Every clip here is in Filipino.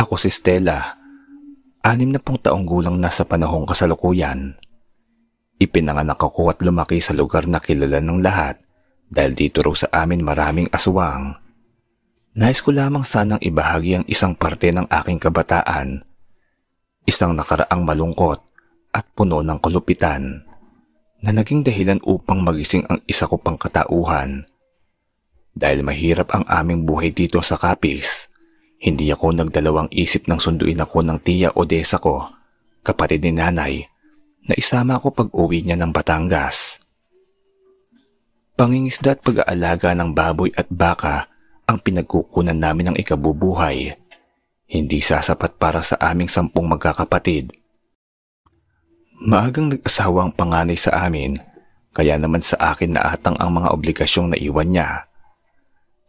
Ako si Stella. Anim na pong taong gulang na sa panahong kasalukuyan. Ipinanganak ako at lumaki sa lugar na kilala ng lahat dahil dito raw sa amin maraming aswang. Nais ko lamang sanang ibahagi ang isang parte ng aking kabataan. Isang nakaraang malungkot at puno ng kalupitan na naging dahilan upang magising ang isa ko pang katauhan. Dahil mahirap ang aming buhay dito sa Kapis, hindi ako nagdalawang isip nang sunduin ako ng tiya Odessa ko, kapatid ni nanay, na isama ako pag uwi niya ng Batangas. Pangingisda at pag-aalaga ng baboy at baka ang pinagkukunan namin ng ikabubuhay. Hindi sasapat para sa aming sampung magkakapatid. Maagang nag-asawa ang panganay sa amin, kaya naman sa akin na atang ang mga obligasyong naiwan niya.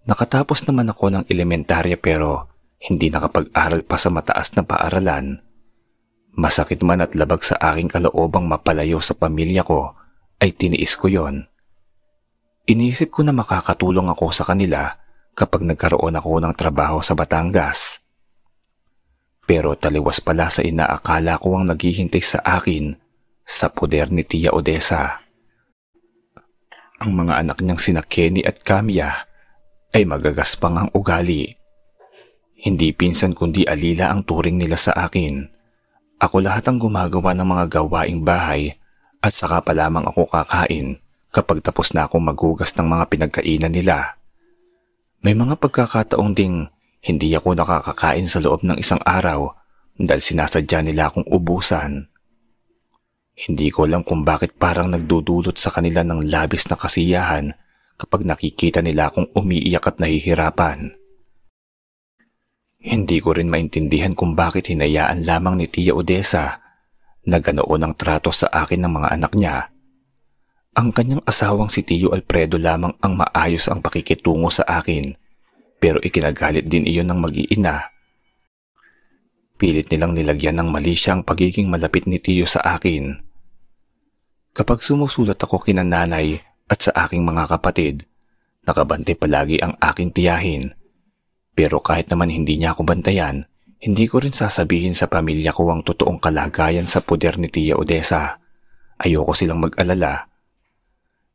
Nakatapos naman ako ng elementarya pero hindi nakapag-aral pa sa mataas na paaralan. Masakit man at labag sa aking kaloobang mapalayo sa pamilya ko, ay tiniis ko yon. Iniisip ko na makakatulong ako sa kanila kapag nagkaroon ako ng trabaho sa Batangas. Pero taliwas pala sa inaakala ko ang naghihintay sa akin sa poder ni Tia Odessa. Ang mga anak niyang sina Kenny at Camia ay magagaspang ang ugali hindi pinsan kundi alila ang turing nila sa akin. Ako lahat ang gumagawa ng mga gawaing bahay at saka pa lamang ako kakain kapag tapos na akong magugas ng mga pinagkainan nila. May mga pagkakataong ding hindi ako nakakakain sa loob ng isang araw dahil sinasadya nila akong ubusan. Hindi ko alam kung bakit parang nagdudulot sa kanila ng labis na kasiyahan kapag nakikita nila akong umiiyak at nahihirapan. Hindi ko rin maintindihan kung bakit hinayaan lamang ni Tia Odessa na ganoon ang trato sa akin ng mga anak niya. Ang kanyang asawang si Tio Alfredo lamang ang maayos ang pakikitungo sa akin pero ikinagalit din iyon ng mag-iina. Pilit nilang nilagyan ng mali siyang pagiging malapit ni Tio sa akin. Kapag sumusulat ako kina nanay at sa aking mga kapatid, nakabante palagi ang aking tiyahin pero kahit naman hindi niya ako bantayan, hindi ko rin sasabihin sa pamilya ko ang totoong kalagayan sa poder ni Tia Odessa. Ayoko silang mag-alala.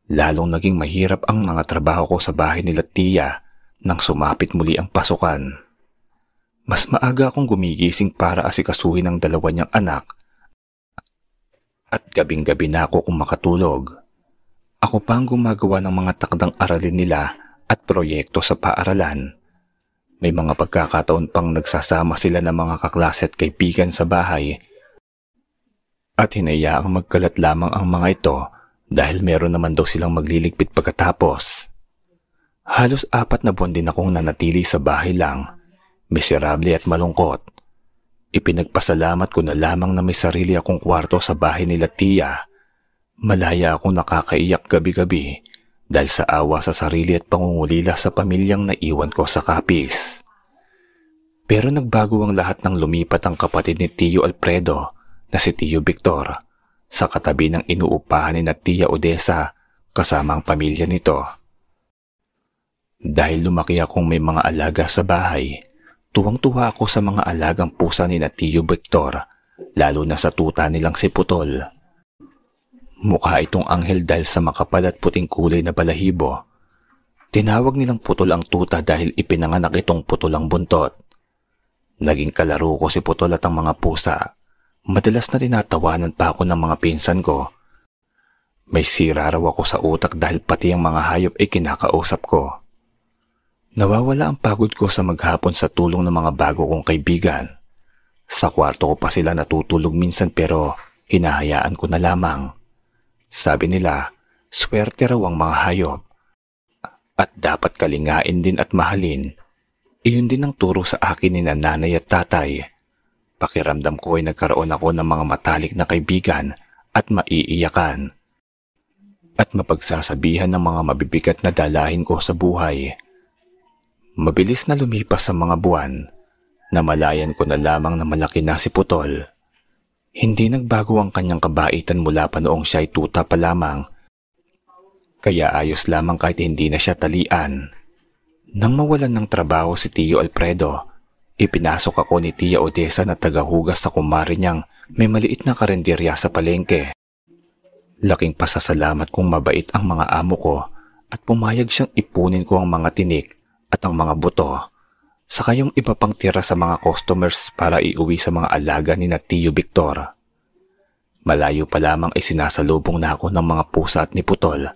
Lalong naging mahirap ang mga trabaho ko sa bahay nila Tia nang sumapit muli ang pasukan. Mas maaga akong gumigising para asikasuhin ang dalawa niyang anak at gabing-gabi na ako kung makatulog. Ako pa ang gumagawa ng mga takdang aralin nila at proyekto sa paaralan. May mga pagkakataon pang nagsasama sila ng mga kaklase at kaibigan sa bahay at hinayaang magkalat lamang ang mga ito dahil meron naman daw silang magliligpit pagkatapos. Halos apat na buwan din akong nanatili sa bahay lang, miserable at malungkot. Ipinagpasalamat ko na lamang na may sarili akong kwarto sa bahay nila tiya. Malaya akong nakakaiyak gabi-gabi dahil sa awa sa sarili at pangungulila sa pamilyang naiwan ko sa kapis. Pero nagbago ang lahat ng lumipat ang kapatid ni Tio Alfredo na si Tio Victor sa katabi ng inuupahan ni na Tia Odessa kasama ang pamilya nito. Dahil lumaki akong may mga alaga sa bahay, tuwang-tuwa ako sa mga alagang pusa ni na Tio Victor lalo na sa tuta nilang si Putol. Mukha itong anghel dahil sa makapal at puting kulay na balahibo. Tinawag nilang putol ang tuta dahil ipinanganak itong putol ang buntot. Naging kalaro ko si putol at ang mga pusa. Madalas na tinatawanan pa ako ng mga pinsan ko. May sira raw ako sa utak dahil pati ang mga hayop ay kinakausap ko. Nawawala ang pagod ko sa maghapon sa tulong ng mga bago kong kaibigan. Sa kwarto ko pa sila natutulog minsan pero hinahayaan ko na lamang. Sabi nila, swerte raw ang mga hayop. At dapat kalingain din at mahalin. Iyon din ang turo sa akin ni nanay at tatay. Pakiramdam ko ay nagkaroon ako ng mga matalik na kaibigan at maiiyakan. At mapagsasabihan ng mga mabibigat na dalahin ko sa buhay. Mabilis na lumipas sa mga buwan. Namalayan ko na lamang na malaki na si Putol. Hindi nagbago ang kanyang kabaitan mula pa noong siya ay tuta pa lamang. Kaya ayos lamang kahit hindi na siya talian. Nang mawalan ng trabaho si Tio Alfredo, Ipinasok ako ni Tia Odessa na tagahugas sa kumari niyang may maliit na karenderya sa palengke. Laking pasasalamat kung mabait ang mga amo ko at pumayag siyang ipunin ko ang mga tinik at ang mga buto saka yung iba pang tira sa mga customers para iuwi sa mga alaga ni na Tio Victor. Malayo pa lamang ay sinasalubong na ako ng mga pusa at ni Putol.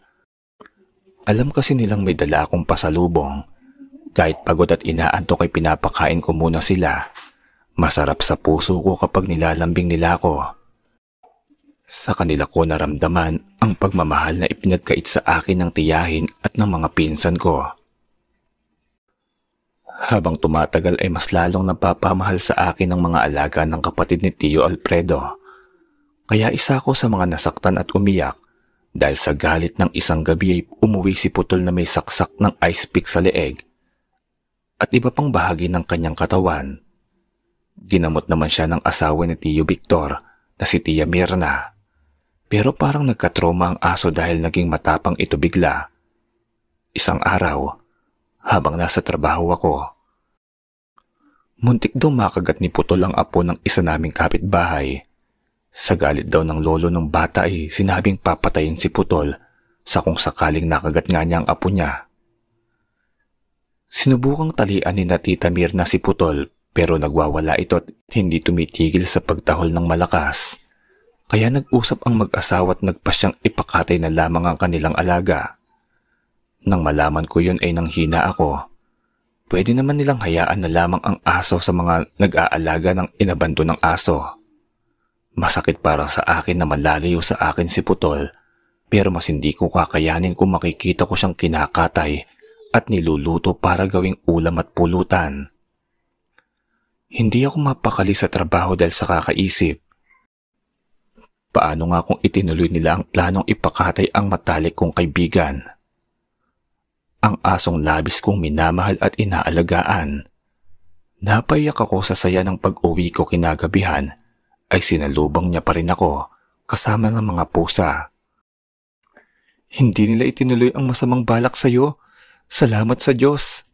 Alam kasi nilang may dala akong pasalubong. Kahit pagod at inaantok ay pinapakain ko muna sila. Masarap sa puso ko kapag nilalambing nila ako. Sa kanila ko naramdaman ang pagmamahal na ipinagkait sa akin ng tiyahin at ng mga pinsan ko. Habang tumatagal ay mas lalong napapamahal sa akin ng mga alaga ng kapatid ni Tio Alfredo. Kaya isa ko sa mga nasaktan at umiyak dahil sa galit ng isang gabi ay umuwi si Putol na may saksak ng ice pick sa leeg at iba pang bahagi ng kanyang katawan. Ginamot naman siya ng asawa ni Tio Victor na si Tia Mirna. Pero parang nagkatroma ang aso dahil naging matapang ito bigla. Isang araw, habang nasa trabaho ako. Muntik daw makagat ni Putol ang apo ng isa naming kapitbahay. Sa galit daw ng lolo ng bata ay sinabing papatayin si Putol sa kung sakaling nakagat nga niya ang apo niya. Sinubukang talian ni na Tita Mirna si Putol pero nagwawala ito at hindi tumitigil sa pagtahol ng malakas. Kaya nag-usap ang mag-asawa at nagpasyang ipakatay na lamang ang kanilang alaga. Nang malaman ko yun ay nanghina ako. Pwede naman nilang hayaan na lamang ang aso sa mga nag-aalaga ng inabando ng aso. Masakit para sa akin na malalayo sa akin si Putol, pero mas hindi ko kakayanin kung makikita ko siyang kinakatay at niluluto para gawing ulam at pulutan. Hindi ako mapakali sa trabaho dahil sa kakaisip. Paano nga kung itinuloy nila ang planong ipakatay ang matalik kong kaibigan? Ang asong labis kong minamahal at inaalagaan. Napayak ako sa saya ng pag-uwi ko kinagabihan ay sinalubang niya pa rin ako kasama ng mga pusa. Hindi nila itinuloy ang masamang balak sa iyo. Salamat sa Diyos.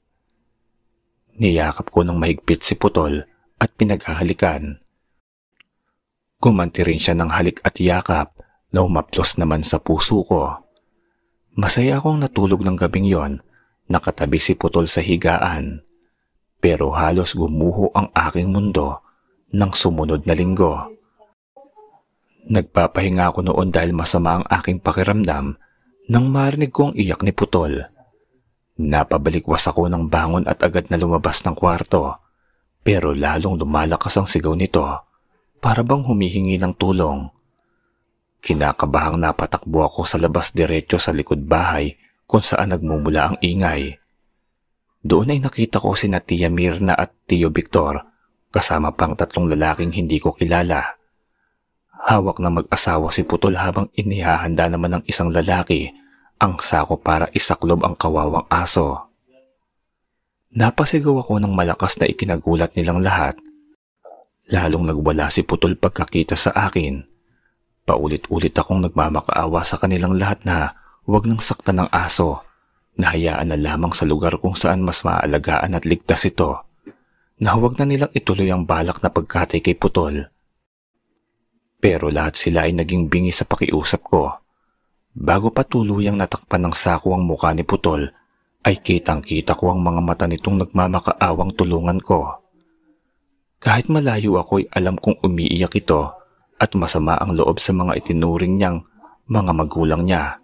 Niyakap ko ng mahigpit si Putol at pinaghahalikan. Gumanti rin siya ng halik at yakap na umaplos naman sa puso ko. Masaya akong natulog ng gabing yon, nakatabi si Putol sa higaan. Pero halos gumuho ang aking mundo ng sumunod na linggo. Nagpapahinga ako noon dahil masama ang aking pakiramdam nang marinig ko ang iyak ni Putol. Napabalikwas ako ng bangon at agad na lumabas ng kwarto. Pero lalong lumalakas ang sigaw nito para bang humihingi ng tulong. Kinakabahang napatakbo ako sa labas diretso sa likod bahay kung saan nagmumula ang ingay. Doon ay nakita ko si Tia Mirna at Tio Victor kasama pang tatlong lalaking hindi ko kilala. Hawak na mag-asawa si Putol habang inihahanda naman ng isang lalaki ang sako para isaklob ang kawawang aso. Napasigaw ako ng malakas na ikinagulat nilang lahat. Lalong nagwala si Putol pagkakita sa akin. Paulit-ulit akong nagmamakaawa sa kanilang lahat na huwag nang saktan ng aso. Nahayaan na lamang sa lugar kung saan mas maaalagaan at ligtas ito. Na huwag na nilang ituloy ang balak na pagkatay kay Putol. Pero lahat sila ay naging bingi sa pakiusap ko. Bago pa tuluyang natakpan ng sako ang mukha ni Putol, ay kitang-kita ko ang mga mata nitong nagmamakaawang tulungan ko. Kahit malayo ako ay alam kong umiiyak ito at masama ang loob sa mga itinuring niyang mga magulang niya.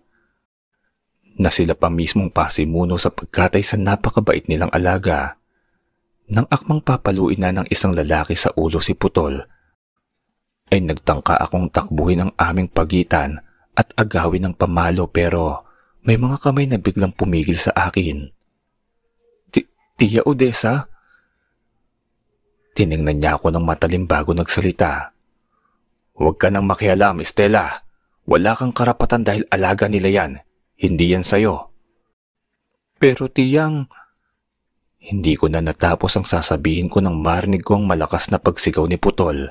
Na sila pa mismong pasimuno sa pagkatay sa napakabait nilang alaga. Nang akmang papaluin na ng isang lalaki sa ulo si Putol, ay nagtangka akong takbuhin ang aming pagitan at agawin ng pamalo pero may mga kamay na biglang pumigil sa akin. Tia Odessa? Tiningnan niya ako ng matalim bago nagsalita. Huwag ka nang makialam, Estela. Wala kang karapatan dahil alaga nila yan. Hindi yan sa'yo. Pero tiyang... Hindi ko na natapos ang sasabihin ko nang marinig ko ang malakas na pagsigaw ni Putol.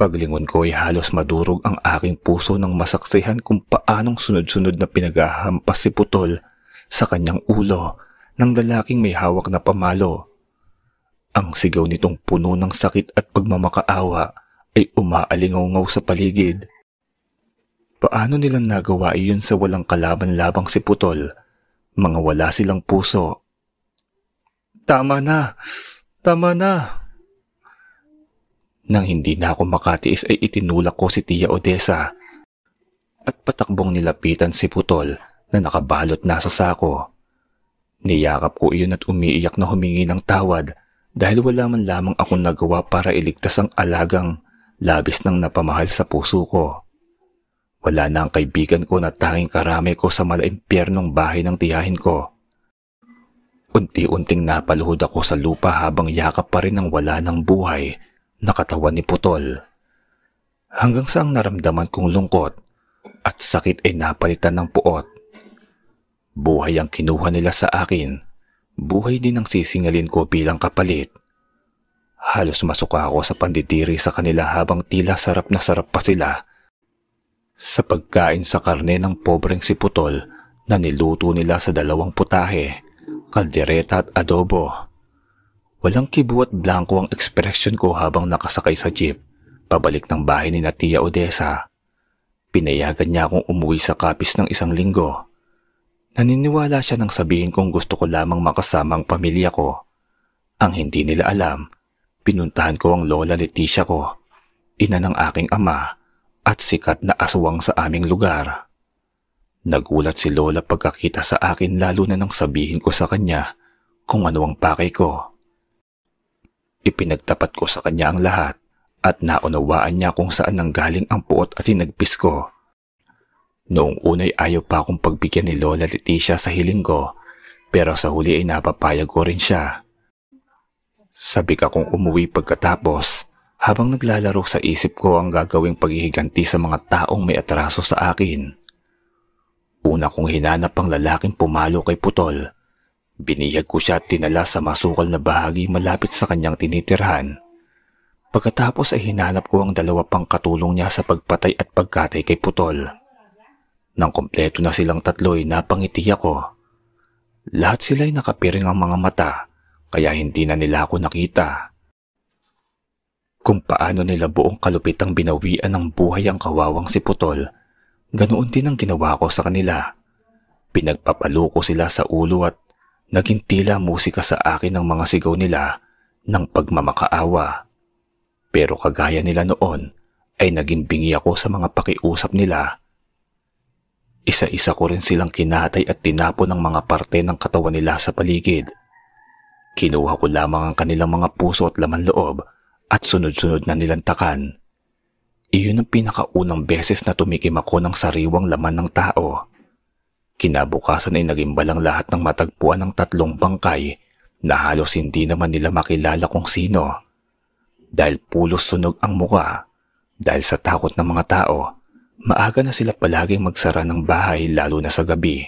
Paglingon ko ay halos madurog ang aking puso nang masaksihan kung paanong sunod-sunod na pinaghahampas si Putol sa kanyang ulo ng lalaking may hawak na pamalo. Ang sigaw nitong puno ng sakit at pagmamakaawa ay umaalingaw sa paligid. Paano nilang nagawa iyon sa walang kalaban-labang si Putol? Mga wala silang puso. Tama na! Tama na! Nang hindi na ako makatiis ay itinulak ko si Tia Odessa at patakbong nilapitan si Putol na nakabalot na sa sako. Niyakap ko iyon at umiiyak na humingi ng tawad dahil wala man lamang akong nagawa para iligtas ang alagang labis ng napamahal sa puso ko. Wala na ang kaibigan ko na tanging karami ko sa malaimpyernong bahay ng tiyahin ko. Unti-unting napaluhod ako sa lupa habang yakap pa rin ang wala ng buhay na katawan ni Putol. Hanggang sa ang naramdaman kong lungkot at sakit ay napalitan ng puot. Buhay ang kinuha nila sa akin. Buhay din ang sisingalin ko bilang kapalit. Halos masuka ako sa pandidiri sa kanila habang tila sarap na sarap pa sila sa pagkain sa karne ng pobreng si Putol na niluto nila sa dalawang putahe, kaldereta at adobo. Walang kibo at blanco ang ekspresyon ko habang nakasakay sa jeep, pabalik ng bahay ni Natia Odessa. Pinayagan niya akong umuwi sa kapis ng isang linggo. Naniniwala siya nang sabihin kong gusto ko lamang makasama ang pamilya ko. Ang hindi nila alam, pinuntahan ko ang lola Leticia ko, ina ng aking ama, at sikat na aswang sa aming lugar. Nagulat si Lola pagkakita sa akin lalo na nang sabihin ko sa kanya kung ano ang pakay ko. Ipinagtapat ko sa kanya ang lahat at naunawaan niya kung saan nanggaling ang puot at tinagpis ko. Noong unay ayaw pa akong pagbigyan ni Lola Leticia sa hiling ko pero sa huli ay napapayag ko rin siya. Sabi ka kong umuwi pagkatapos habang naglalaro sa isip ko ang gagawing paghihiganti sa mga taong may atraso sa akin. Una kong hinanap ang lalaking pumalo kay Putol. Biniyag ko siya at tinala sa masukal na bahagi malapit sa kanyang tinitirhan. Pagkatapos ay hinanap ko ang dalawa pang katulong niya sa pagpatay at pagkatay kay Putol. Nang kompleto na silang tatlo ay napangiti ako. Lahat sila ay nakapiring ang mga mata kaya hindi na nila ako nakita kung paano nila buong kalupit ang binawian ng buhay ang kawawang si Putol. Ganoon din ang ginawa ko sa kanila. Pinagpapalo ko sila sa ulo at naging tila musika sa akin ng mga sigaw nila ng pagmamakaawa. Pero kagaya nila noon ay naging bingi ako sa mga pakiusap nila. Isa-isa ko rin silang kinatay at tinapon ng mga parte ng katawan nila sa paligid. Kinuha ko lamang ang kanilang mga puso at laman loob at sunod-sunod na nilantakan. Iyon ang pinakaunang beses na tumikim ako ng sariwang laman ng tao. Kinabukasan ay naging balang lahat ng matagpuan ng tatlong bangkay na halos hindi naman nila makilala kung sino. Dahil pulos sunog ang muka, dahil sa takot ng mga tao, maaga na sila palaging magsara ng bahay lalo na sa gabi.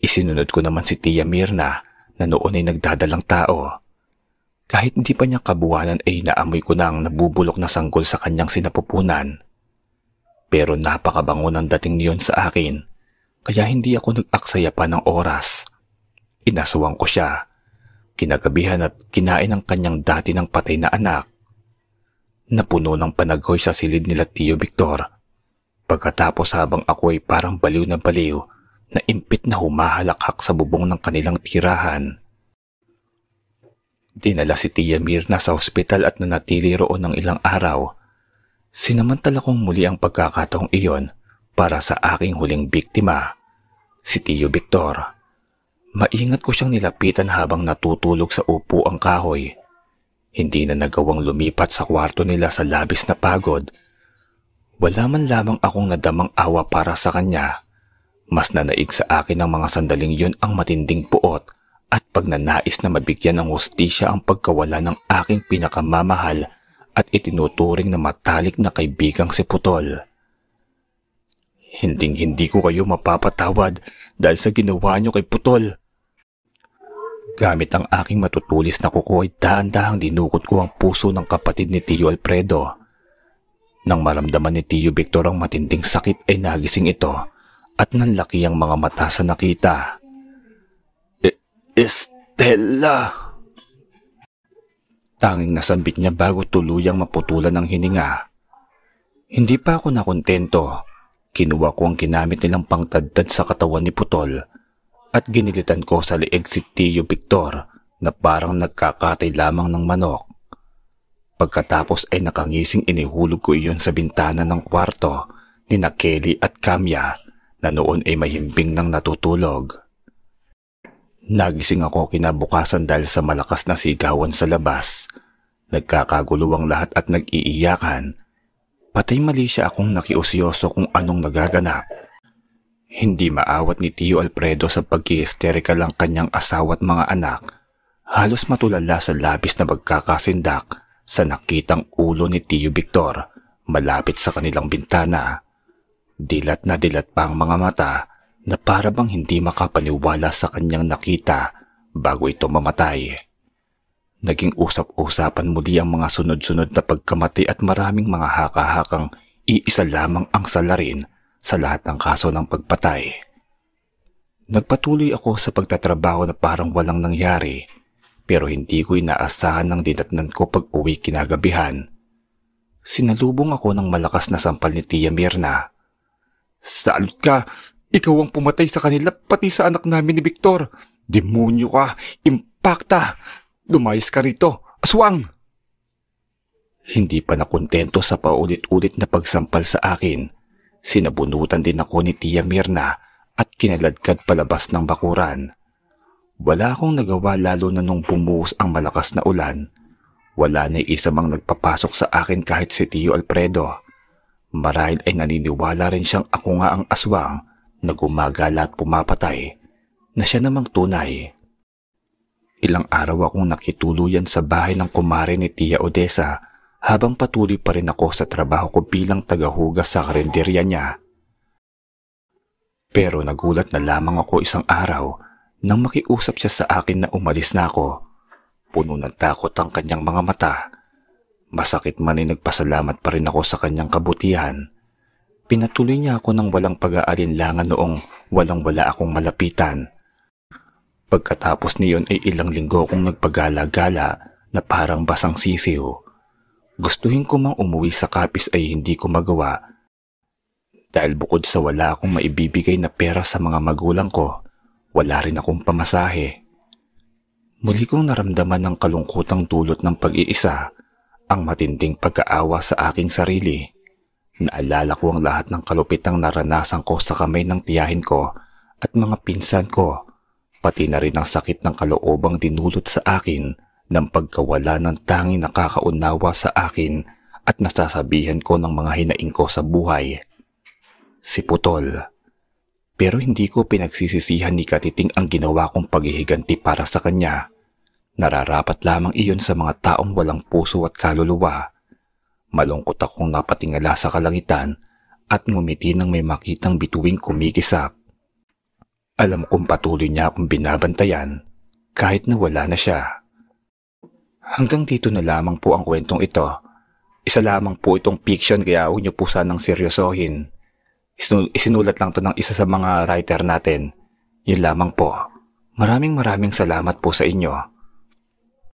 Isinunod ko naman si Tia Mirna na noon ay nagdadalang tao. Kahit hindi pa niya kabuwanan ay naamoy ko nang nabubulok na sanggol sa kanyang sinapupunan. Pero napakabango ng dating niyon sa akin, kaya hindi ako nag-aksaya pa ng oras. Inasawang ko siya, kinagabihan at kinain ang kanyang dati ng patay na anak. Napuno ng panagoy sa silid nila Tio Victor. Pagkatapos habang ako ay parang baliw na baliw, na impit na humahalakhak sa bubong ng kanilang tirahan. Dinala si Tia Mirna sa ospital at nanatili roon ng ilang araw. Sinamantala kong muli ang pagkakataong iyon para sa aking huling biktima, si Tio Victor. Maingat ko siyang nilapitan habang natutulog sa upo ang kahoy. Hindi na nagawang lumipat sa kwarto nila sa labis na pagod. Wala man lamang akong nadamang awa para sa kanya. Mas nanaig sa akin ng mga sandaling yun ang matinding puot at pagnanais na mabigyan ng hustisya ang pagkawala ng aking pinakamamahal at itinuturing na matalik na kaibigang si Putol. Hinding hindi ko kayo mapapatawad dahil sa ginawa niyo kay Putol. Gamit ang aking matutulis na kuko ay dahan-dahang dinukot ko ang puso ng kapatid ni Tio Alfredo. Nang maramdaman ni Tio Victor ang matinding sakit ay nagising ito at nanlaki ang mga mata sa nakita. Estela. Tanging nasambit niya bago tuluyang maputulan ng hininga. Hindi pa ako nakontento. Kinuha ko ang ginamit nilang pangtadtad sa katawan ni Putol at ginilitan ko sa leeg si Tio Victor na parang nagkakatay lamang ng manok. Pagkatapos ay nakangising inihulog ko iyon sa bintana ng kwarto ni na Kelly at Kamya na noon ay mahimbing nang natutulog. Nagising ako kinabukasan dahil sa malakas na sigawan sa labas. Nagkakagulo ang lahat at nag-iiyakan. Patay mali siya akong nakiusyoso kung anong nagaganap. Hindi maawat ni Tio Alfredo sa pag-hysterical ang kanyang asawa at mga anak. Halos matulala sa labis na pagkakasindak sa nakitang ulo ni Tio Victor malapit sa kanilang bintana. Dilat na dilat pa ang mga mata na para bang hindi makapaniwala sa kanyang nakita bago ito mamatay. Naging usap-usapan muli ang mga sunod-sunod na pagkamati at maraming mga haka-hakang iisa lamang ang salarin sa lahat ng kaso ng pagpatay. Nagpatuloy ako sa pagtatrabaho na parang walang nangyari pero hindi ko inaasahan ng dinatnan ko pag uwi kinagabihan. Sinalubong ako ng malakas na sampal ni Tia Mirna. Salot ka! Ikaw ang pumatay sa kanila pati sa anak namin ni Victor. Demonyo ka! Impakta! Lumayas ka rito! Aswang! Hindi pa nakontento sa paulit-ulit na pagsampal sa akin. Sinabunutan din ako ni Tia Mirna at kinaladkad palabas ng bakuran. Wala akong nagawa lalo na nung bumuhos ang malakas na ulan. Wala na isa mang nagpapasok sa akin kahit si Tio Alfredo. Marahil ay naniniwala rin siyang ako nga ang aswang na gumagala at pumapatay na siya namang tunay. Ilang araw akong nakituluyan sa bahay ng kumare ni Tia Odessa habang patuloy pa rin ako sa trabaho ko bilang tagahugas sa karinderya niya. Pero nagulat na lamang ako isang araw nang makiusap siya sa akin na umalis na ako. Puno ng takot ang kanyang mga mata. Masakit man ay nagpasalamat pa rin ako sa kanyang kabutihan Pinatuloy niya ako ng walang pag-aalinlangan noong walang-wala akong malapitan. Pagkatapos niyon ay ilang linggo akong nagpagala-gala na parang basang sisiw. Gustuhin ko mang umuwi sa kapis ay hindi ko magawa. Dahil bukod sa wala akong maibibigay na pera sa mga magulang ko, wala rin akong pamasahe. Muli kong naramdaman ng kalungkutang dulot ng pag-iisa, ang matinding pagkaawa sa aking sarili. Naalala ko ang lahat ng kalupitang naranasan ko sa kamay ng tiyahin ko at mga pinsan ko, pati na rin ang sakit ng kaloobang dinulot sa akin ng pagkawala ng tanging nakakaunawa sa akin at nasasabihan ko ng mga hinaing ko sa buhay. Si Putol. Pero hindi ko pinagsisisihan ni Katiting ang ginawa kong paghihiganti para sa kanya. Nararapat lamang iyon sa mga taong walang puso at kaluluwa Malungkot akong napatingala sa kalangitan at ngumiti nang may makitang bituing kumikisap. Alam kong patuloy niya akong binabantayan kahit na wala na siya. Hanggang dito na lamang po ang kwentong ito. Isa lamang po itong fiction kaya huwag niyo po sanang seryosohin. Isinulat lang to ng isa sa mga writer natin. Yun lamang po. Maraming maraming salamat po sa inyo.